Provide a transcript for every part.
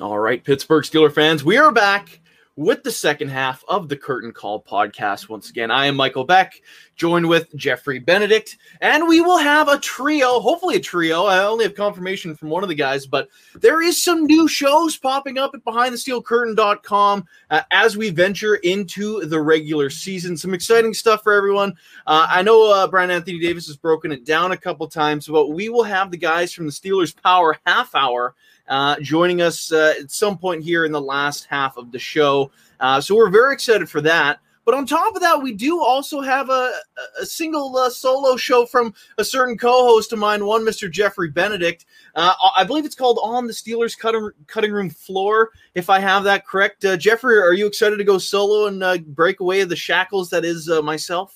All right, Pittsburgh Steeler fans, we are back with the second half of the Curtain Call podcast. Once again, I am Michael Beck, joined with Jeffrey Benedict, and we will have a trio, hopefully a trio. I only have confirmation from one of the guys, but there is some new shows popping up at behindthesteelcurtain.com uh, as we venture into the regular season. Some exciting stuff for everyone. Uh, I know uh, Brian Anthony Davis has broken it down a couple times, but we will have the guys from the Steelers Power half hour uh, joining us uh, at some point here in the last half of the show. Uh, so we're very excited for that. But on top of that, we do also have a, a single uh, solo show from a certain co-host of mine, one Mr. Jeffrey Benedict. Uh, I believe it's called On the Steelers Cutting, cutting Room Floor, if I have that correct. Uh, Jeffrey, are you excited to go solo and break away of the shackles that is myself?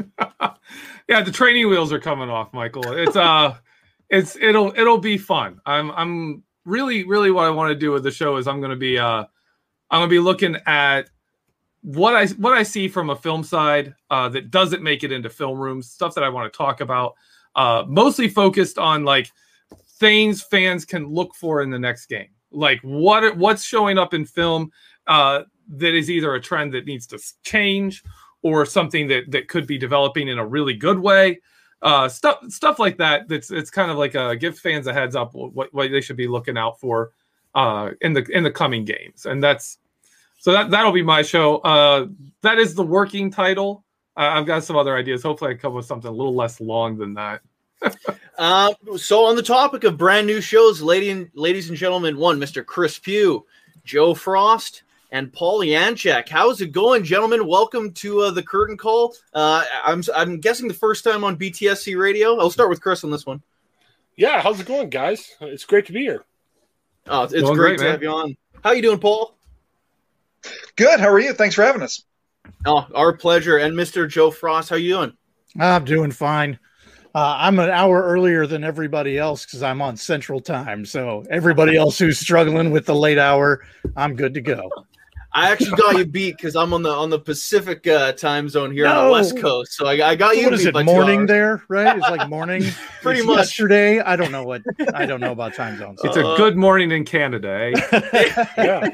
yeah, the training wheels are coming off, Michael. It's uh, it's it'll it'll be fun. I'm I'm really, really what I want to do with the show is I'm going to be uh, I'm going to be looking at what I what I see from a film side uh, that doesn't make it into film rooms, stuff that I want to talk about, uh, mostly focused on like things fans can look for in the next game, like what what's showing up in film uh, that is either a trend that needs to change or something that that could be developing in a really good way uh, stuff stuff like that. That's it's kind of like a give fans a heads up what, what they should be looking out for uh, in the in the coming games, and that's so that that'll be my show. Uh, that is the working title. Uh, I've got some other ideas. Hopefully, I come with something a little less long than that. uh, so, on the topic of brand new shows, lady and, ladies and gentlemen, one Mr. Chris Pugh, Joe Frost, and Paul Yanchek. How's it going, gentlemen? Welcome to uh, the Curtain Call. Uh, I'm I'm guessing the first time on BTSC Radio. I'll start with Chris on this one. Yeah, how's it going, guys? It's great to be here. Oh, it's, great, great to have you on. How you doing, Paul? Good. How are you? Thanks for having us. Oh, our pleasure. And Mr. Joe Frost, how you doing? I'm doing fine. Uh, I'm an hour earlier than everybody else because I'm on Central Time. So everybody else who's struggling with the late hour, I'm good to go. I actually got you beat because I'm on the on the Pacific uh, time zone here no. on the West Coast. So I, I got you. What is it? Morning there, right? It's like morning. Pretty it's much. Yesterday, I don't know what I don't know about time zones. It's uh, a good morning in Canada. Eh? yeah.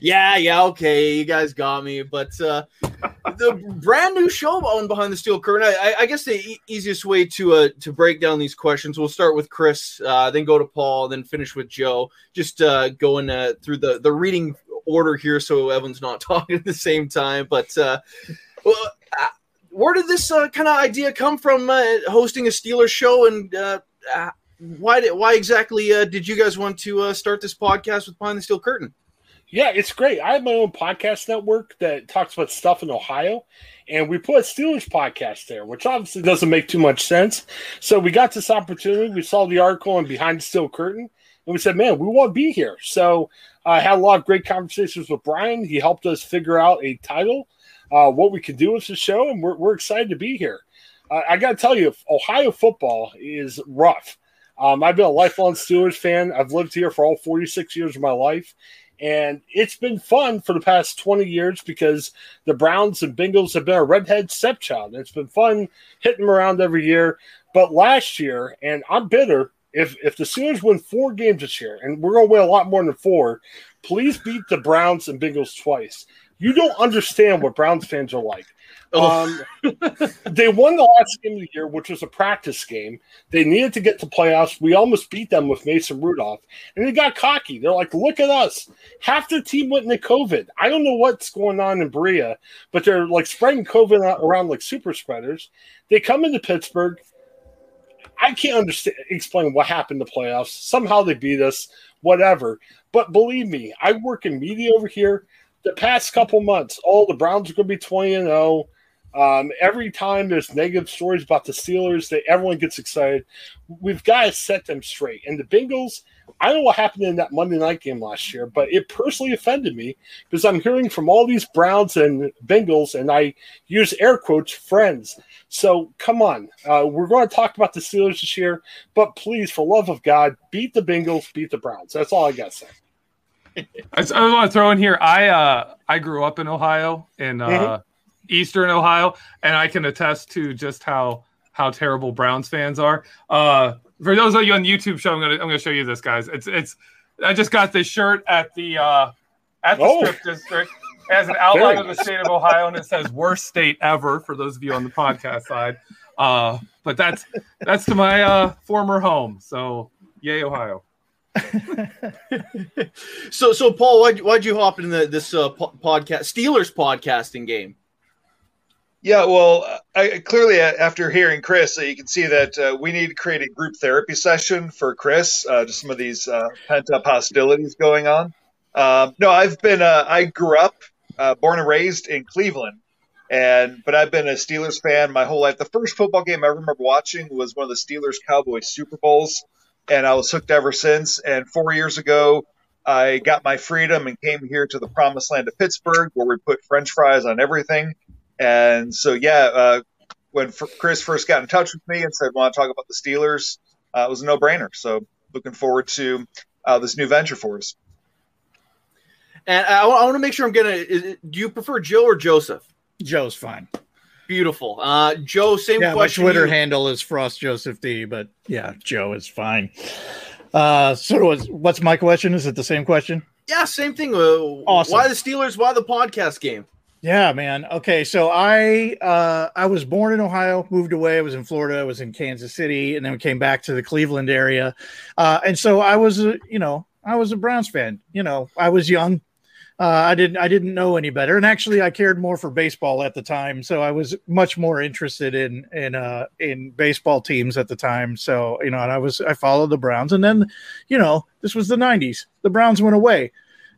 yeah, yeah, okay, you guys got me. But uh, the brand new show on Behind the Steel Curtain. I, I guess the e- easiest way to uh, to break down these questions, we'll start with Chris, uh, then go to Paul, then finish with Joe. Just uh, going uh, through the the reading order here so Evan's not talking at the same time. But uh, well, uh, where did this uh, kind of idea come from? Uh, hosting a Steelers show, and uh, uh, why did why exactly did you guys want to start this podcast with Behind the Steel Curtain? Yeah, it's great. I have my own podcast network that talks about stuff in Ohio, and we put a Steelers podcast there, which obviously doesn't make too much sense. So we got this opportunity. We saw the article on Behind the Steel Curtain, and we said, "Man, we want to be here." So I had a lot of great conversations with Brian. He helped us figure out a title, uh, what we could do with the show, and we're, we're excited to be here. I got to tell you, Ohio football is rough. Um, I've been a lifelong Steelers fan. I've lived here for all 46 years of my life. And it's been fun for the past 20 years because the Browns and Bengals have been a redhead stepchild. It's been fun hitting them around every year. But last year, and I'm bitter, if if the Steelers win four games this year, and we're going to win a lot more than four, please beat the Browns and Bengals twice. You don't understand what Browns fans are like. Oh. Um, they won the last game of the year, which was a practice game. They needed to get to playoffs. We almost beat them with Mason Rudolph, and they got cocky. They're like, "Look at us! Half the team went into COVID. I don't know what's going on in Berea, but they're like spreading COVID around like super spreaders. They come into Pittsburgh. I can't understand explain what happened the playoffs. Somehow they beat us, whatever. But believe me, I work in media over here. The past couple months, oh, the Browns are going to be twenty and zero. Um, every time there's negative stories about the Steelers, that everyone gets excited. We've got to set them straight. And the Bengals, I don't know what happened in that Monday night game last year, but it personally offended me because I'm hearing from all these Browns and Bengals, and I use air quotes, friends. So come on, uh, we're going to talk about the Steelers this year, but please, for love of God, beat the Bengals, beat the Browns. That's all I got to say. I, I want to throw in here. I uh, I grew up in Ohio, and uh, mm-hmm Eastern Ohio, and I can attest to just how how terrible Browns fans are. Uh, for those of you on YouTube show, I'm gonna I'm gonna show you this, guys. It's it's I just got this shirt at the uh, at the Oh. strip district. It has an outline of the state of Ohio, and it says "worst state ever" for those of you on the podcast side. Uh, but that's that's to my uh, former home. So yay, Ohio! So, so Paul, why'd, why'd you hop into this uh, po- podcast, Steelers podcasting game? Yeah, well, I, clearly uh, after hearing Chris, uh, you can see that uh, we need to create a group therapy session for Chris. Uh, just some of these uh, pent up hostilities going on. Um, no, I've been. Uh, I grew up, born and raised in Cleveland, and but I've been a Steelers fan my whole life. The first football game I remember watching was one of the Steelers Cowboys Super Bowls, and I was hooked ever since. And four years ago, I got my freedom and came here to the promised land of Pittsburgh, where we put French fries on everything. And so, yeah, uh, when f- Chris first got in touch with me and said, "Want to talk about the Steelers?" Uh, it was a no-brainer. So, looking forward to uh, this new venture for us. And I, want to make sure I'm gonna. Is, do you prefer Joe or Joseph? Joe's fine. Beautiful. Uh, Joe, same Yeah, my. Twitter you- handle is Frost Joseph D, but yeah, Joe is fine. Uh, so what's, what's my question? Is it the same question? Yeah, same thing. Uh, Awesome. Why the Steelers? Why the podcast game? Yeah, man. Okay, so I uh, I was born in Ohio, moved away. I was in Florida. I was in Kansas City, and then we came back to the Cleveland area. Uh, and so I was, a, you know, I was a Browns fan. You know, I was young. Uh, I didn't I didn't know any better, and actually I cared more for baseball at the time. So I was much more interested in in uh, in baseball teams at the time. So you know, and I was I followed the Browns, and then you know this was the '90s. The Browns went away.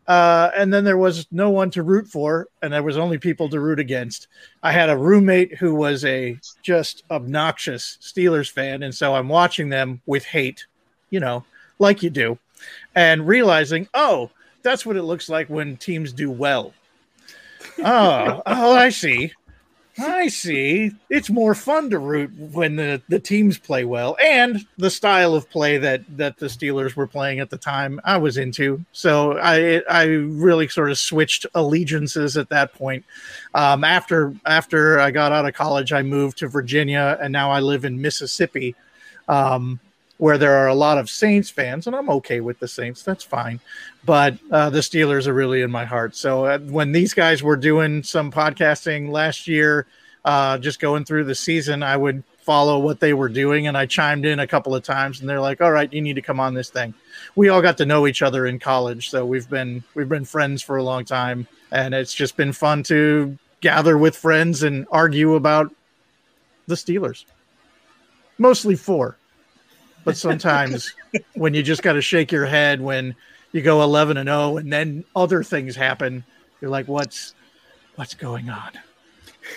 Uh, and then there was no one to root for, and there was only people to root against. I had a roommate who was a just obnoxious Steelers fan, and so I'm watching them with hate, you know, like you do, and realizing, oh, that's what it looks like when teams do well. Oh, oh, I see. I see. It's more fun to root when the, the teams play well and the style of play that that the Steelers were playing at the time I was into. So I I really sort of switched allegiances at that point. Um, after after I got out of college, I moved to Virginia and now I live in Mississippi. Um, where there are a lot of Saints fans, and I'm okay with the Saints. That's fine. But uh, the Steelers are really in my heart. So uh, when these guys were doing some podcasting last year, uh, just going through the season, I would follow what they were doing, and I chimed in a couple of times, and they're like, "All right, you need to come on this thing." We all got to know each other in college, so we've been we've been friends for a long time, and it's just been fun to gather with friends and argue about the Steelers. Mostly four but sometimes when you just got to shake your head when you go 11 and 0 and then other things happen you're like what's what's going on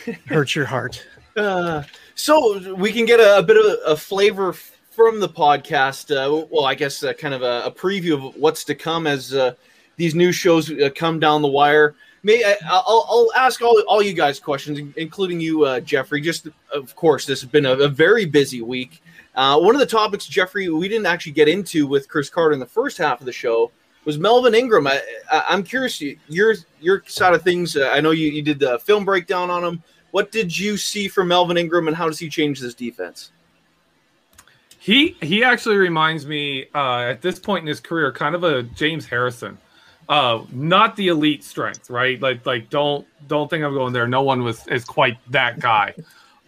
it hurts your heart Uh, so we can get a, a bit of a, a flavor from the podcast. Uh, well, I guess uh, kind of a, a preview of what's to come as uh, these new shows uh, come down the wire. May I, I'll, I'll ask all, all you guys questions, including you, uh, Jeffrey. Just of course, this has been a, a very busy week. Uh, one of the topics, Jeffrey, we didn't actually get into with Chris Carter in the first half of the show was Melvin Ingram. I, I'm curious, your your side of things. Uh, I know you, you did the film breakdown on him. What did you see from Melvin Ingram, and how does he change this defense? He he actually reminds me uh, at this point in his career, kind of a James Harrison. Uh, not the elite strength, right? Like like don't don't think I'm going there. No one was is quite that guy,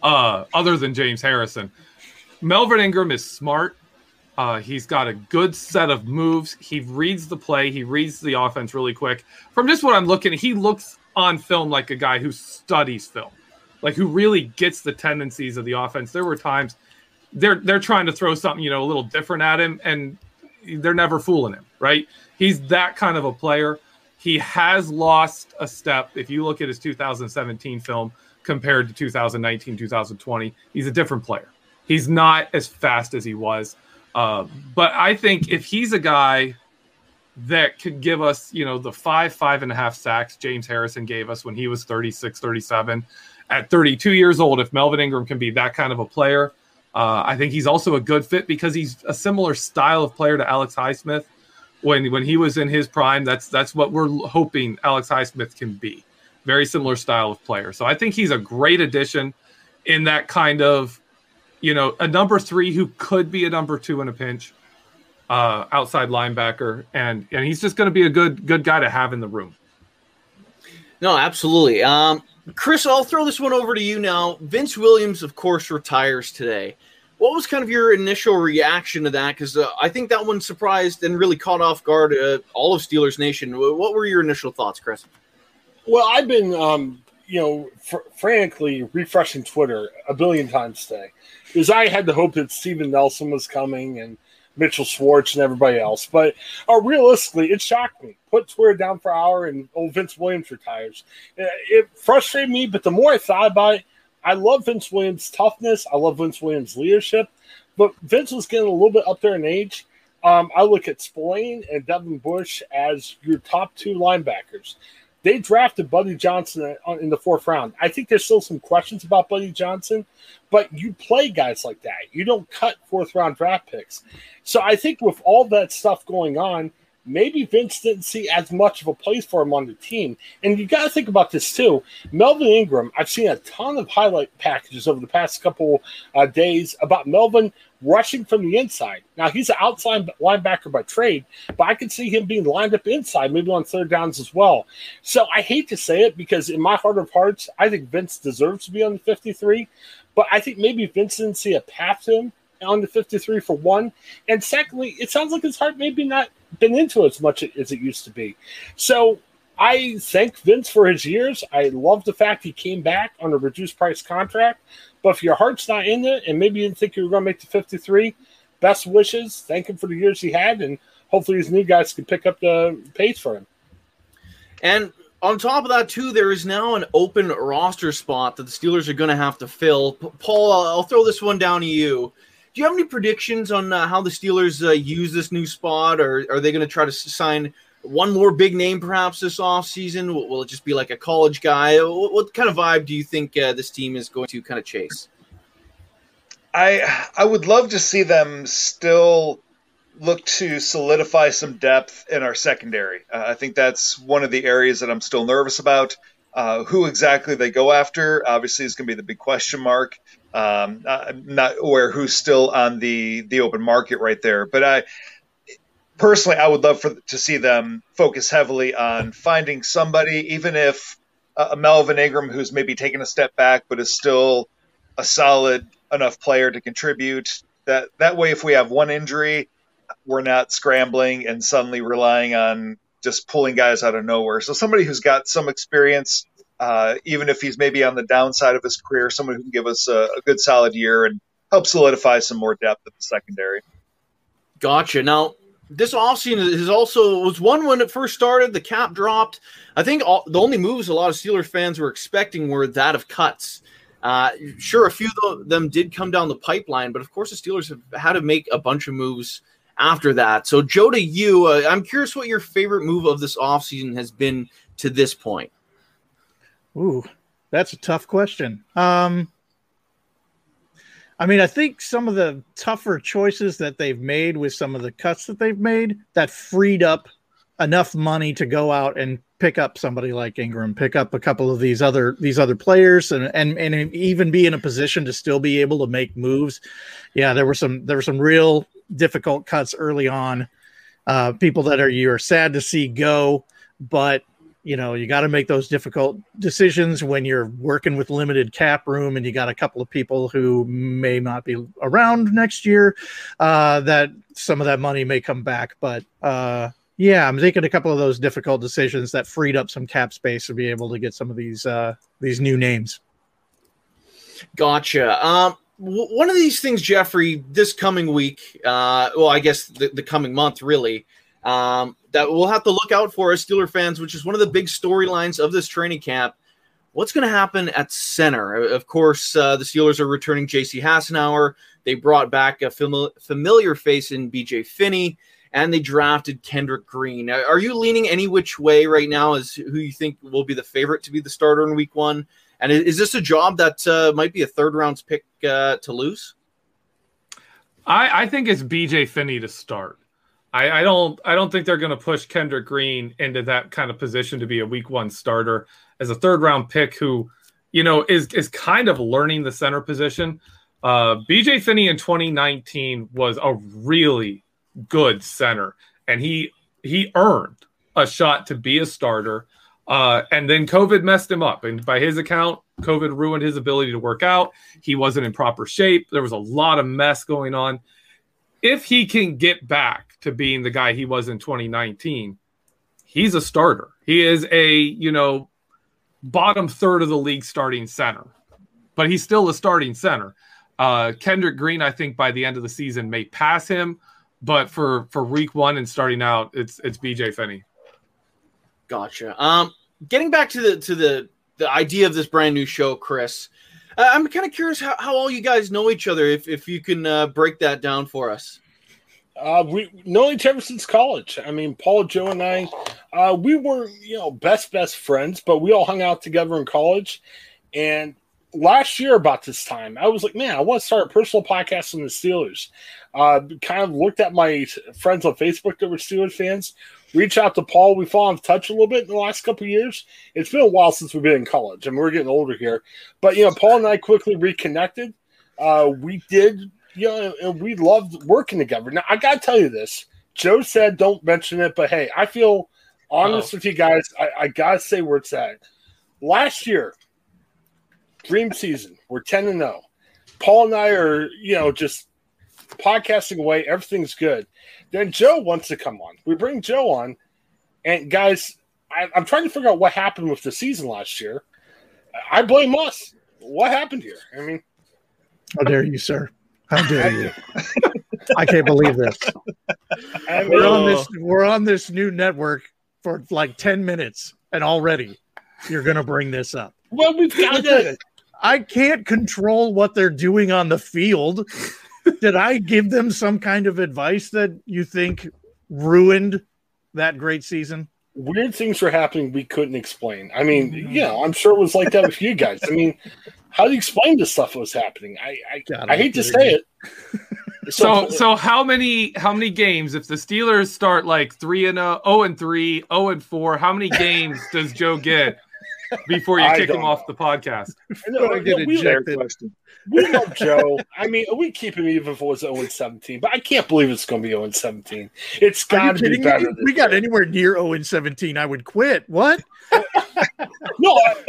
uh, other than James Harrison. Melvin Ingram is smart. Uh, he's got a good set of moves. He reads the play. He reads the offense really quick. From just what I'm looking, he looks on film like a guy who studies film, like who really gets the tendencies of the offense. There were times they're they're trying to throw something you know a little different at him, and they're never fooling him. Right? He's that kind of a player. He has lost a step. If you look at his 2017 film compared to 2019, 2020, he's a different player. He's not as fast as he was. Uh, but I think if he's a guy that could give us, you know, the five, five and a half sacks James Harrison gave us when he was 36, 37, at 32 years old, if Melvin Ingram can be that kind of a player, uh, I think he's also a good fit because he's a similar style of player to Alex Highsmith. When when he was in his prime, that's that's what we're hoping Alex Highsmith can be. Very similar style of player. So I think he's a great addition in that kind of you know, a number three who could be a number two in a pinch. uh, outside linebacker, and and he's just going to be a good good guy to have in the room. No, absolutely. Um, Chris, I'll throw this one over to you now. Vince Williams, of course, retires today. What was kind of your initial reaction to that? Because uh, I think that one surprised and really caught off guard uh, all of Steelers Nation. What were your initial thoughts, Chris? Well, I've been, um, you know, fr- frankly refreshing Twitter a billion times today because I had the hope that Steven Nelson was coming and Mitchell Schwartz and everybody else. But uh, realistically, it shocked me. Put Twitter down for an hour and old Vince Williams retires. Uh, it frustrated me, but the more I thought about it, I love Vince Williams' toughness. I love Vince Williams' leadership. But Vince was getting a little bit up there in age. Um, I look at Spillane and Devin Bush as your top two linebackers. They drafted Buddy Johnson in the fourth round. I think there's still some questions about Buddy Johnson, but you play guys like that. You don't cut fourth round draft picks. So I think with all that stuff going on, maybe Vince didn't see as much of a place for him on the team. And you got to think about this too. Melvin Ingram, I've seen a ton of highlight packages over the past couple uh, days about Melvin rushing from the inside. Now he's an outside linebacker by trade, but I could see him being lined up inside, maybe on third downs as well. So I hate to say it because in my heart of hearts, I think Vince deserves to be on the 53, but I think maybe Vince didn't see a path to him on the 53 for one. And secondly, it sounds like his heart maybe not been into as much as it used to be. So I thank Vince for his years. I love the fact he came back on a reduced price contract. But if your heart's not in it and maybe you didn't think you were going to make the 53, best wishes. Thank him for the years he had. And hopefully these new guys can pick up the pace for him. And on top of that, too, there is now an open roster spot that the Steelers are going to have to fill. Paul, I'll throw this one down to you. Do you have any predictions on uh, how the Steelers uh, use this new spot, or are they going to try to sign one more big name perhaps this offseason? Will, will it just be like a college guy? What, what kind of vibe do you think uh, this team is going to kind of chase? I I would love to see them still look to solidify some depth in our secondary. Uh, I think that's one of the areas that I'm still nervous about. Uh, who exactly they go after, obviously, is going to be the big question mark. Um, I'm not aware who's still on the the open market right there, but I personally I would love for to see them focus heavily on finding somebody, even if uh, a Melvin Ingram who's maybe taken a step back but is still a solid enough player to contribute. That that way, if we have one injury, we're not scrambling and suddenly relying on just pulling guys out of nowhere. So somebody who's got some experience uh, even if he's maybe on the downside of his career, someone who can give us a, a good solid year and help solidify some more depth at the secondary. Gotcha. Now, this offseason is also was one when it first started. The cap dropped. I think all, the only moves a lot of Steelers fans were expecting were that of cuts. Uh, sure, a few of them did come down the pipeline, but of course the Steelers have had to make a bunch of moves after that. So, Joe, to you, uh, I'm curious what your favorite move of this offseason has been to this point. Ooh, that's a tough question. Um, I mean, I think some of the tougher choices that they've made with some of the cuts that they've made that freed up enough money to go out and pick up somebody like Ingram, pick up a couple of these other these other players, and and and even be in a position to still be able to make moves. Yeah, there were some there were some real difficult cuts early on. Uh, people that are you're sad to see go, but you know you got to make those difficult decisions when you're working with limited cap room and you got a couple of people who may not be around next year uh, that some of that money may come back but uh, yeah i'm making a couple of those difficult decisions that freed up some cap space to be able to get some of these uh, these new names gotcha um one of these things jeffrey this coming week uh, well i guess the, the coming month really um, that we'll have to look out for as Steeler fans, which is one of the big storylines of this training camp. What's going to happen at center? Of course, uh, the Steelers are returning J.C. Hassenauer. They brought back a fam- familiar face in B.J. Finney, and they drafted Kendrick Green. Are you leaning any which way right now as who you think will be the favorite to be the starter in Week One? And is this a job that uh, might be a third round pick uh, to lose? I, I think it's B.J. Finney to start. I, I don't I don't think they're going to push Kendrick Green into that kind of position to be a week one starter as a third round pick who, you know, is is kind of learning the center position. Uh, BJ Finney in 2019 was a really, good center, and he he earned a shot to be a starter. Uh, and then COVID messed him up, and by his account, COVID ruined his ability to work out. He wasn't in proper shape. There was a lot of mess going on. If he can get back to being the guy he was in 2019, he's a starter. He is a you know bottom third of the league starting center, but he's still a starting center. Uh, Kendrick Green, I think by the end of the season may pass him, but for for week one and starting out, it's it's BJ Finney. Gotcha. Um, getting back to the to the the idea of this brand new show, Chris. Uh, I'm kind of curious how, how all you guys know each other. If if you can uh, break that down for us. Uh, we know each other since college. I mean, Paul, Joe, and I, uh, we were you know best best friends, but we all hung out together in college. And last year about this time, I was like, man, I want to start a personal podcast on the Steelers. Uh, kind of looked at my friends on Facebook that were Steelers fans. Reach out to Paul. We fall in touch a little bit in the last couple years. It's been a while since we've been in college, and we're getting older here. But you know, Paul and I quickly reconnected. Uh, we did, you know, and we loved working together. Now I gotta tell you this. Joe said don't mention it, but hey, I feel honest Oh. with you guys. I, I gotta say where it's at. Last year, dream season. We're 10 and 0. Paul and I are, you know, just podcasting away. Everything's good. Then Joe wants to come on. We bring Joe on. And guys, I, I'm trying to figure out what happened with the season last year. I blame us. What happened here? I mean, How dare you, sir? How dare you? I can't believe this. I mean, We're on this. We're on this new network for like ten minutes, and already you're going to bring this up. well, we've got to. I can't control what they're doing on the field. Did I give them some kind of advice that you think ruined that great season? Weird things were happening we couldn't explain. I mean, mm-hmm. yeah, I'm sure it was like that with you guys. I mean, how do you explain the stuff that was happening? I I, God, I hate to I'm say it. So so how many how many games if the Steelers start like 3 and 0, 0 and 3, 0 and 4, how many games does Joe get before you I kick don't him off the podcast? No, gonna get no, we, Fair ejected. question. we love Joe. I mean, we keep him even if it was 0 and 17, but I can't believe it's going to be 0 and 17. It's Are you got to be better. me? than We got that. anywhere near 0 and 17, I would quit. What? No, I,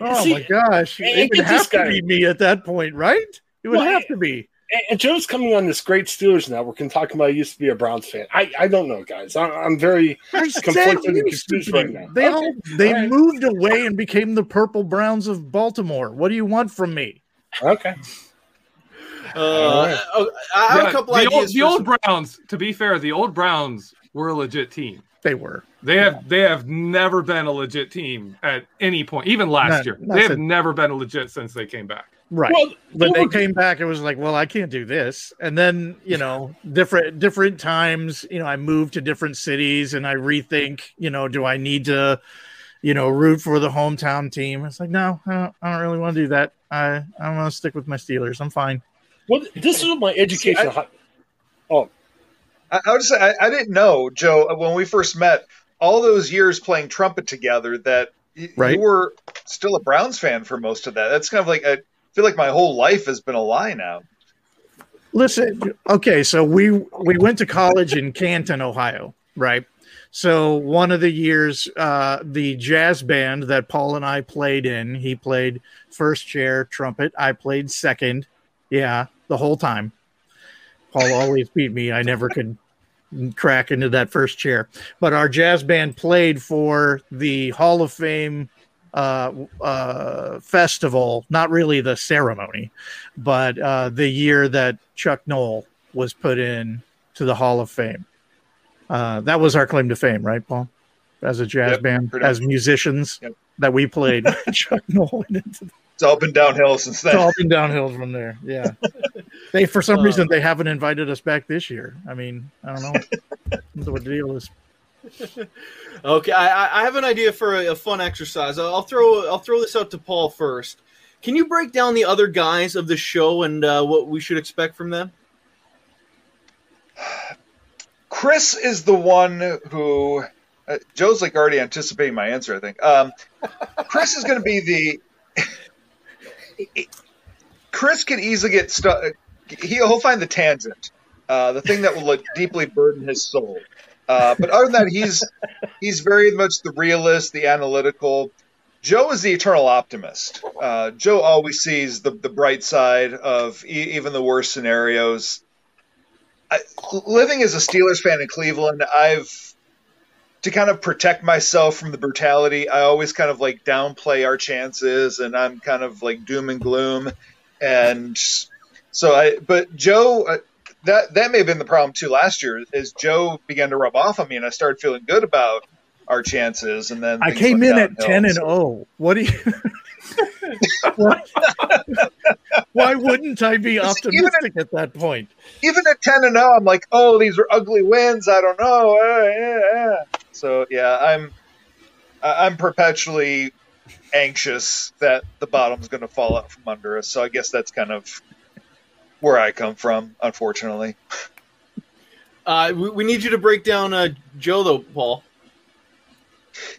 Oh see, my gosh. and It would have to guy- be me at that point, right? It would Well, have to be. And- and Joe's coming on this great Steelers network and talking about he used to be a Browns fan. I, I don't know, guys. I, I'm very I conflicted and used to confused right now. They Okay. all they All right. moved away and became the Purple Browns of Baltimore. What do you want from me? okay. Uh, oh, I have Yeah, a couple the ideas. old, the old some- Browns, to be fair, the old Browns were a legit team. They were. They have they have never been a legit team at any point, even last Not- year. not They have since- never been a legit since they came back. Right. Well, when they they were- came back, it was like, well, I can't do this. And then, you know, different different times, you know, I moved to different cities and I rethink, you know, do I need to, you know, root for the hometown team? It's like, no, I don't, I don't really want to do that. I I want to stick with my Steelers. I'm fine. Well, this is my education. Oh. I, I would say I, I didn't know, Joe, when we first met, all those years playing trumpet together, that Right. you were still a Browns fan for most of that. That's kind of like I feel like my whole life has been a lie now. Listen, okay, so we we went to college in Canton, Ohio, right? So one of the years, uh, the jazz band that Paul and I played in, he played first chair trumpet. I played second. Yeah, the whole time. Paul always beat me. I never could crack into that first chair. But our jazz band played for the Hall of Fame uh, uh, festival, not really the ceremony, but uh, the year that Chuck Noll was put in to the Hall of Fame. Uh, that was our claim to fame, right, Paul? As a jazz Yep, band, as musicians, Yep. that we played. Chuck Noll went into It's all been downhill since then. it's all been downhill from there. Yeah. they for some Uh, reason they haven't invited us back this year. I mean, I don't know what the deal is. Okay, I, I- have an idea for a, a fun exercise. I'll throw I'll throw this out to Paul first. Can you break down the other guys of the show and uh, what we should expect from them? Chris is the one who uh, Joe's like already anticipating my answer. I think um, Chris is going to be the. Chris can easily get stuck. He'll find the tangent uh, the thing that will like, deeply burden his soul. Uh, but other than that, he's he's very much the realist, the analytical. Joe is the eternal optimist. Uh, Joe always sees the, the bright side of e- even the worst scenarios. I, living as a Steelers fan in Cleveland, I've to kind of protect myself from the brutality. I always kind of like downplay our chances, and I'm kind of like doom and gloom. And so I, but Joe, uh, that that may have been the problem too last year. Is Joe began to rub off on me, and I started feeling good about our chances, and then I came in at ten and zero. What do you? why, why wouldn't I be optimistic at that point? even at 10 and 0 i'm like oh these are ugly wins i don't know uh, yeah, yeah. so yeah i'm i'm perpetually anxious that the bottom's going to fall out from under us so i guess that's kind of where i come from unfortunately. Uh, we, we need you to break down uh, Joe though, Paul.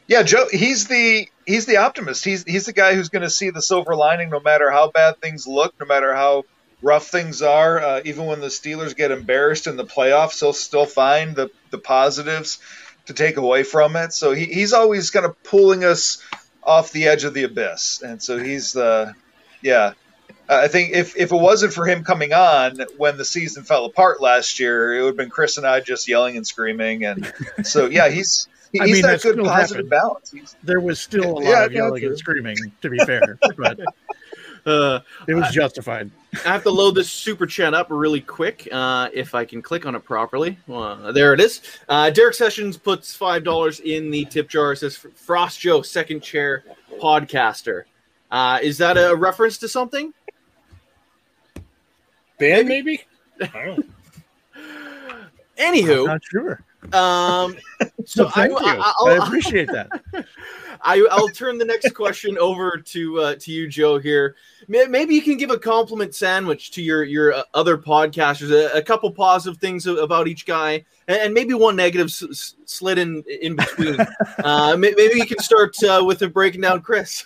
yeah joe he's the he's the optimist. He's he's the guy who's going to see the silver lining no matter how bad things look no matter how rough things are. Uh, even when the steelers get embarrassed in the playoffs he'll still find the the positives to take away from it. So he, he's always kind of pulling us off the edge of the abyss. And so he's the yeah I think if, if it wasn't for him coming on when the season fell apart last year, it would have been Chris and I just yelling and screaming. And so, yeah, he's he's I mean, that that good still positive happened. balance. He's, There was still a lot Yeah, of yelling and screaming, to be fair, but Uh, it was justified. I have to load this super chat up really quick uh, if I can click on it properly. Uh, there it is. Uh, Derek Sessions puts five dollars in the tip jar. It says Frost Joe, second chair podcaster. Uh, is that a reference to something? Band maybe? I don't know. I'm Anywho, not sure. um, so So thank I, you. I, I, I'll, appreciate that. I, I'll turn the next question over to uh, to you, Joe. Here, maybe you can give a compliment sandwich to your your uh, other podcasters. A, a couple positive things about each guy, and, and maybe one negative s- s- slid in in between. uh, maybe you can start uh, with a breaking down, Chris.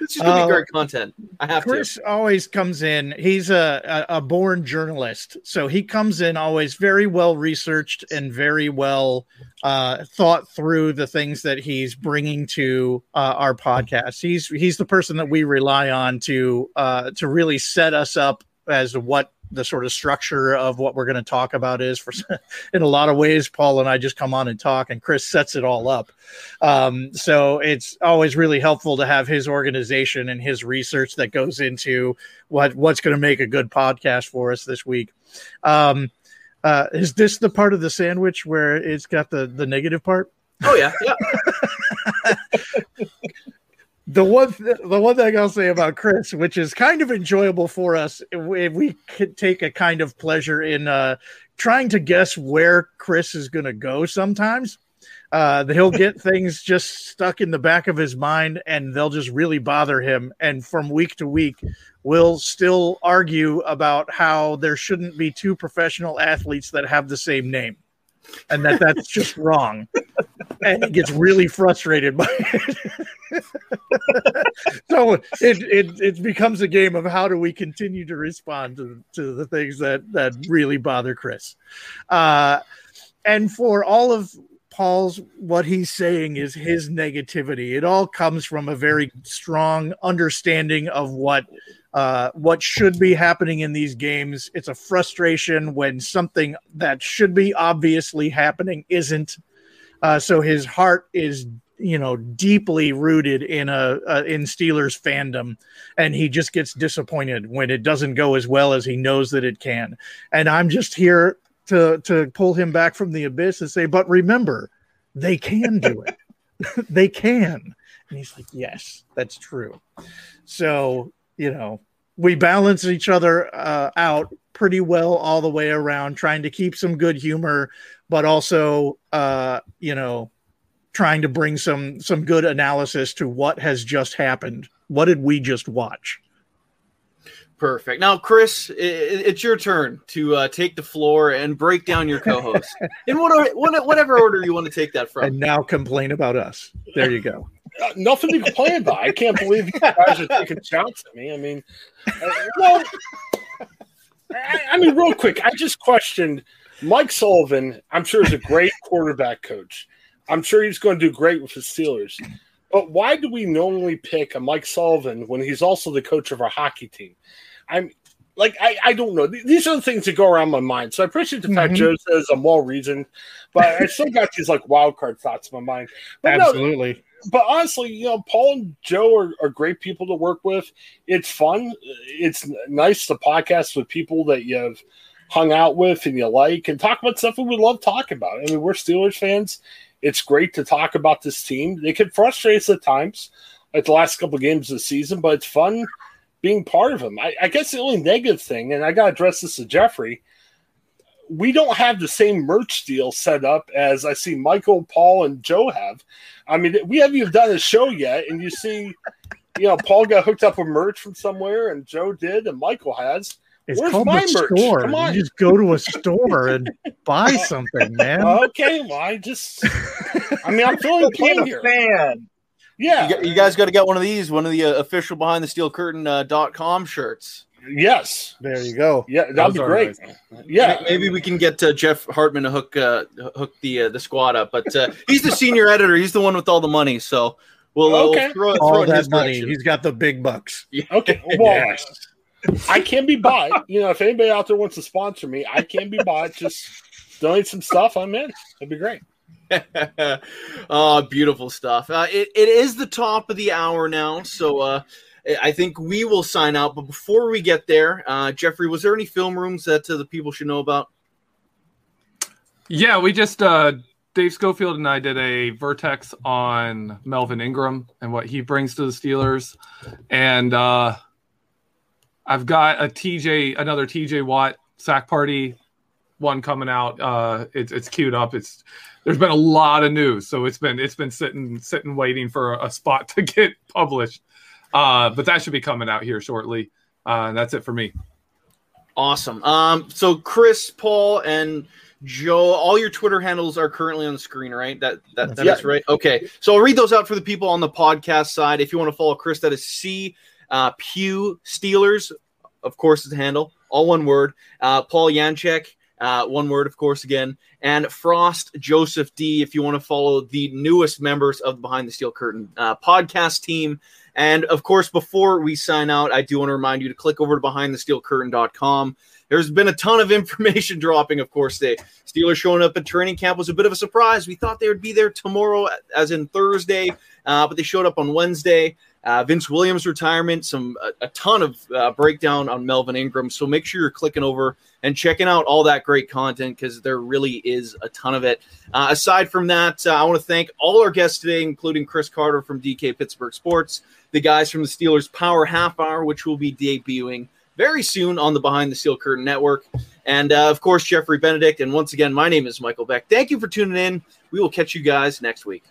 This is gonna Uh, be great content. I have Chris always comes in. He's a, a, a born journalist, so he comes in always very well researched and very well uh, thought through the things that he's bringing to uh, our podcast. He's he's the person that we rely on to uh, to really set us up as to what the sort of structure of what we're going to talk about is. For in a lot of ways, Paul and I just come on and talk, and Chris sets it all up. Um, so it's always really helpful to have his organization and his research that goes into what what's going to make a good podcast for us this week. Um, uh, is this the part of the sandwich where it's got the the negative part? Oh yeah, yeah. The one th- the one thing I'll say about Chris, which is kind of enjoyable for us, if we, if we could take a kind of pleasure in uh, trying to guess where Chris is going to go. Sometimes uh, he'll get things just stuck in the back of his mind, and they'll just really bother him. And from week to week, we'll still argue about how there shouldn't be two professional athletes that have the same name, and that that's just wrong. And he gets really frustrated by it. so it, it it becomes a game of how do we continue to respond to, to the things that that really bother Chris. Uh, and for all of Paul's what he's saying is his negativity. It all comes from a very strong understanding of what uh, what should be happening in these games. It's a frustration when something that should be obviously happening isn't. Uh, so his heart is you know deeply rooted in a, a in Steelers fandom, and he just gets disappointed when it doesn't go as well as he knows that it can. And I'm just here to to pull him back from the abyss and say, but remember, they can do it. they can. And he's like, yes, that's true. So you know, we balance each other uh, out pretty well all the way around, trying to keep some good humor, but also, uh, you know, trying to bring some some good analysis to what has just happened. What did we just watch? Perfect. Now, Chris, i- i- it's your turn to uh, take the floor and break down your co-host in what, what whatever order you want to take that from. And now complain about us. There you go. Uh, nothing to complain about. I can't believe you guys are taking shots at me. I mean, uh, well, I, I mean, real quick, I just questioned Mike Sullivan. I'm sure is a great quarterback coach. I'm sure he's going to do great with the Steelers. But why do we normally pick a Mike Sullivan when he's also the coach of our hockey team? I'm like, I, I don't know. These are the things that go around my mind. So I appreciate the fact Mhm. Joe says I'm well reasoned, but I still got these like wild card thoughts in my mind. But no, Absolutely. But honestly, you know, Paul and Joe are, are great people to work with. It's fun. It's nice to podcast with people that you've hung out with and you like and talk about stuff we would love talking about. I mean, we're Steelers fans. It's great to talk about this team. They can frustrate us at times, like the last couple of games of the season, but it's fun being part of them. I, I guess the only negative thing, and I got to address this to Jeffrey, we don't have the same merch deal set up as I see Michael, Paul, and Joe have. I mean, we haven't even done a show yet, and you see, you know, Paul got hooked up with merch from somewhere, and Joe did, and Michael has. It's Where's called my the merch? store. Come on. You just go to a store and buy something, man. Okay, well, I just, I mean, I'm feeling Being pain a here. fan. Yeah, You, you guys got to get one of these, one of the uh, official behind the steel curtain uh, dot com shirts. Yes, There you go. yeah, that'd Those be great. nice. Yeah, maybe we can get uh, Jeff Hartman to hook uh, hook the uh, the squad up, but uh, he's the senior editor. He's the one with all the money, so we'll, uh, Okay. we'll throw, it- throw All his that money. direction. He's got the big bucks. Okay, well, I can be bought. You know, if anybody out there wants to sponsor me, I can be bought. Just donate some stuff. I'm in. It'd be great. oh, beautiful stuff. Uh, it, it is the top of the hour now, so uh, I think we will sign out. But before we get there, uh, Jeffrey, was there any film rooms that uh, the people should know about? Yeah, we just uh Dave Schofield and I did a vertex on Melvin Ingram and what he brings to the Steelers. And uh I've got a TJ another TJ Watt sack party one coming out. Uh it's it's queued up. It's there's been a lot of news, so it's been it's been sitting sitting waiting for a, a spot to get published. Uh but that should be coming out here shortly. Uh and that's it for me. Awesome. Um, so Chris, Paul, and Joe, all your Twitter handles are currently on the screen, right? That that, that Yeah. is right. Okay. So I'll read those out for the people on the podcast side. If you want to follow Chris, that is C uh, Pew Steelers, of course, is the handle. All one word. Uh, Paul Yanchek, uh, one word, of course, again. And Frost Joseph D. If you want to follow the newest members of the Behind the Steel Curtain uh, podcast team. And of course, before we sign out, I do want to remind you to click over to behindthesteelcurtain.com. There's been a ton of information dropping, of course. The Steelers showing up at training camp was a bit of a surprise. We thought they would be there tomorrow, as in Thursday, uh, but they showed up on Wednesday. Uh, Vince Williams' retirement, some a, a ton of uh, breakdown on Melvin Ingram. So make sure you're clicking over and checking out all that great content because there really is a ton of it. Uh, aside from that, uh, I want to thank all our guests today, including Chris Carter from DK Pittsburgh Sports, the guys from the Steelers Power Half Hour, which will be debuting very soon on the Behind the Steel Curtain Network. And uh, of course, Jeffrey Benedict. And once again, my name is Michael Beck. Thank you for tuning in. We will catch you guys next week.